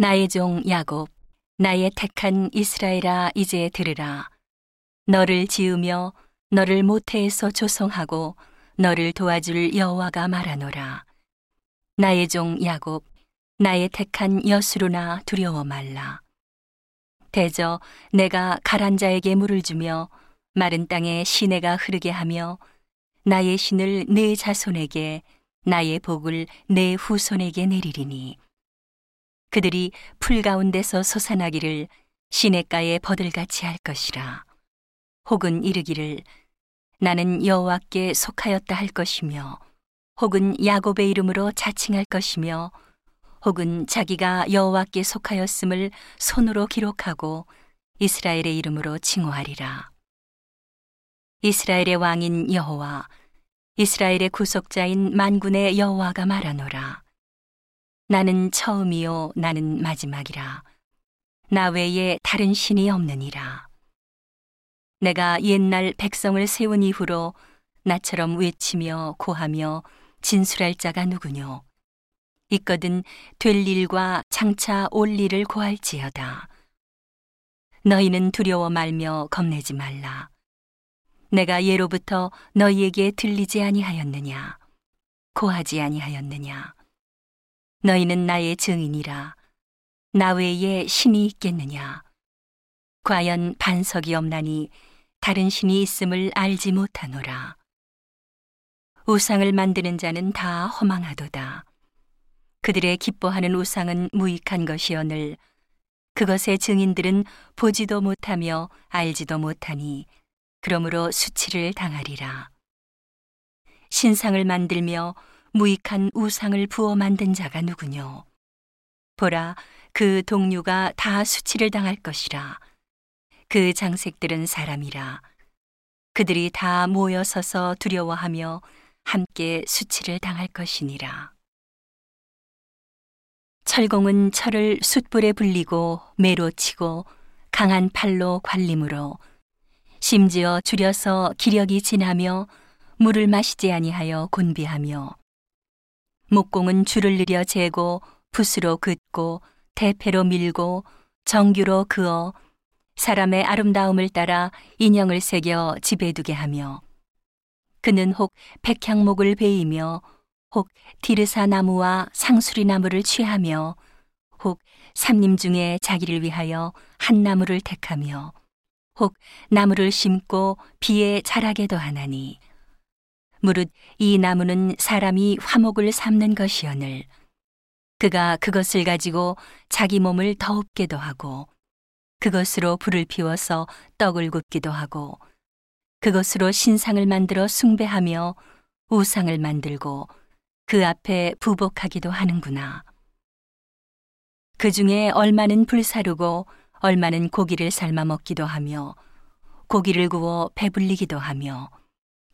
나의 종 야곱, 나의 택한 이스라엘아 이제 들으라. 너를 지으며 너를 모태에서 조성하고 너를 도와줄 여호와가 말하노라. 나의 종 야곱, 나의 택한 여수로나 두려워 말라. 대저 내가 가란 자에게 물을 주며 마른 땅에 시내가 흐르게 하며 나의 신을 내 자손에게 나의 복을 내 후손에게 내리리니 그들이 풀 가운데서 솟아나기를 시냇가에 버들같이 할 것이라. 혹은 이르기를 나는 여호와께 속하였다 할 것이며 혹은 야곱의 이름으로 자칭할 것이며 혹은 자기가 여호와께 속하였음을 손으로 기록하고 이스라엘의 이름으로 칭호하리라. 이스라엘의 왕인 여호와 이스라엘의 구속자인 만군의 여호와가 말하노라. 나는 처음이요 나는 마지막이라. 나 외에 다른 신이 없느니라. 내가 옛날 백성을 세운 이후로 나처럼 외치며 고하며 진술할 자가 누구뇨? 있거든 될 일과 장차 올 일을 고할지어다. 너희는 두려워 말며 겁내지 말라. 내가 예로부터 너희에게 들리지 아니하였느냐? 고하지 아니하였느냐? 너희는 나의 증인이라. 나 외에 신이 있겠느냐? 과연 반석이 없나니 다른 신이 있음을 알지 못하노라. 우상을 만드는 자는 다 허망하도다. 그들의 기뻐하는 우상은 무익한 것이오늘 그것의 증인들은 보지도 못하며 알지도 못하니 그러므로 수치를 당하리라. 신상을 만들며 무익한 우상을 부어 만든 자가 누구뇨? 보라, 그 동료가 다 수치를 당할 것이라. 그 장색들은 사람이라. 그들이 다 모여 서서 두려워하며 함께 수치를 당할 것이니라. 철공은 철을 숯불에 불리고 매로 치고 강한 팔로 관림으로 심지어 줄여서 기력이 지나며 물을 마시지 아니하여 곤비하며 목공은 줄을 느려 재고 붓으로 긋고 대패로 밀고 정규로 그어 사람의 아름다움을 따라 인형을 새겨 집에 두게 하며 그는 혹 백향목을 베이며 혹 디르사 나무와 상수리 나무를 취하며 혹 삼림 중에 자기를 위하여 한 나무를 택하며 혹 나무를 심고 비에 자라게도 하나니 무릇 이 나무는 사람이 화목을 삼는 것이오늘 그가 그것을 가지고 자기 몸을 더웁게도 하고 그것으로 불을 피워서 떡을 굽기도 하고 그것으로 신상을 만들어 숭배하며 우상을 만들고 그 앞에 부복하기도 하는구나. 그 중에 얼마는 불사르고 얼마는 고기를 삶아 먹기도 하며 고기를 구워 배불리기도 하며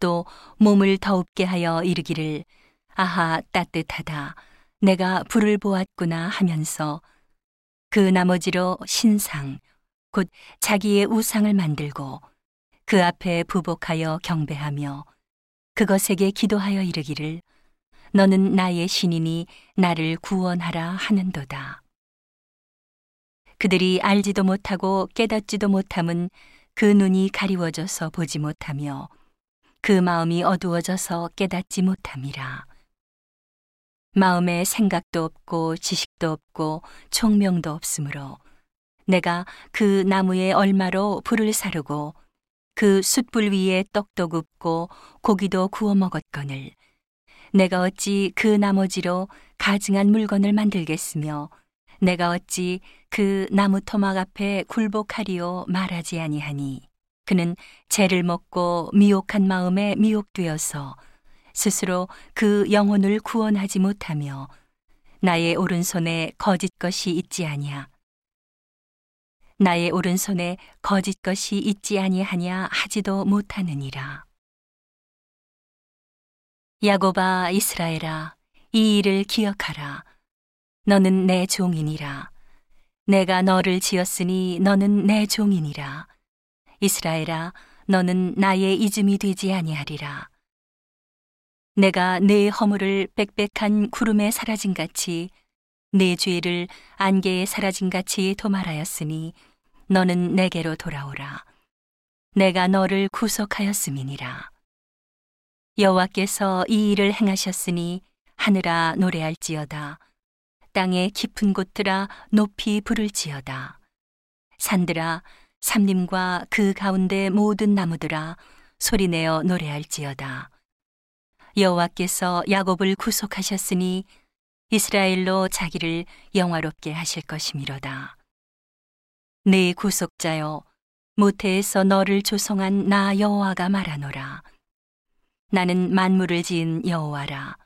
또 몸을 더웁게 하여 이르기를 아하 따뜻하다 내가 불을 보았구나 하면서 그 나머지로 신상 곧 자기의 우상을 만들고 그 앞에 부복하여 경배하며 그것에게 기도하여 이르기를 너는 나의 신이니 나를 구원하라 하는도다. 그들이 알지도 못하고 깨닫지도 못함은 그 눈이 가리워져서 보지 못하며 그 마음이 어두워져서 깨닫지 못함이라. 마음에 생각도 없고 지식도 없고 총명도 없으므로 내가 그 나무의 얼마로 불을 사르고 그 숯불 위에 떡도 굽고 고기도 구워 먹었거늘 내가 어찌 그 나머지로 가증한 물건을 만들겠으며 내가 어찌 그 나무 토막 앞에 굴복하리오 말하지 아니하니 그는 죄를 먹고 미혹한 마음에 미혹되어서 스스로 그 영혼을 구원하지 못하며 나의 오른손에 거짓 것이 있지 아니야. 나의 오른손에 거짓 것이 있지 아니하냐 하지도 못하느니라. 야고바 이스라엘아 이 일을 기억하라. 너는 내 종이니라. 내가 너를 지었으니 너는 내 종이니라. 이스라엘아, 너는 나의 이즘이 되지 아니하리라. 내가 내 허물을 빽빽한 구름에 사라진 같이 내 죄를 안개에 사라진 같이 도말하였으니 너는 내게로 돌아오라. 내가 너를 구속하였음이니라. 여호와께서 이 일을 행하셨으니 하늘아 노래할지어다. 땅의 깊은 곳들아 높이 부를지어다. 산들아 삼림과 그 가운데 모든 나무들아 소리내어 노래할지어다. 여호와께서 야곱을 구속하셨으니 이스라엘로 자기를 영화롭게 하실 것이미로다. 내 구속자여 모태에서 너를 조성한 나 여호와가 말하노라. 나는 만물을 지은 여호와라.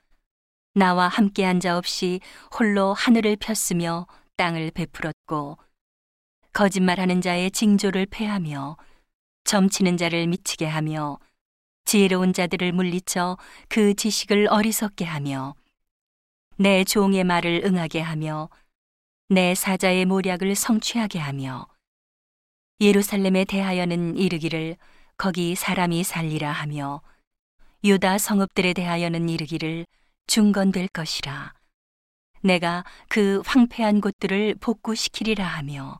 나와 함께한 자 없이 홀로 하늘을 폈으며 땅을 베풀었고 거짓말하는 자의 징조를 패하며 점치는 자를 미치게 하며 지혜로운 자들을 물리쳐 그 지식을 어리석게 하며 내 종의 말을 응하게 하며 내 사자의 모략을 성취하게 하며 예루살렘에 대하여는 이르기를 거기 사람이 살리라 하며 유다 성읍들에 대하여는 이르기를 중건될 것이라. 내가 그 황폐한 곳들을 복구시키리라 하며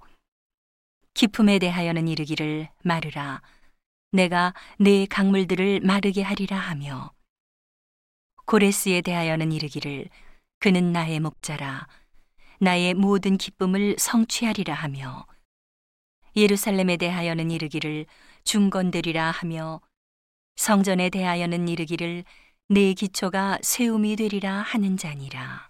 기품에 대하여는 이르기를 마르라 내가 네 강물들을 마르게 하리라 하며 고레스에 대하여는 이르기를 그는 나의 목자라 나의 모든 기쁨을 성취하리라 하며 예루살렘에 대하여는 이르기를 중건되리라 하며 성전에 대하여는 이르기를 내 기초가 세움이 되리라 하는 자니라.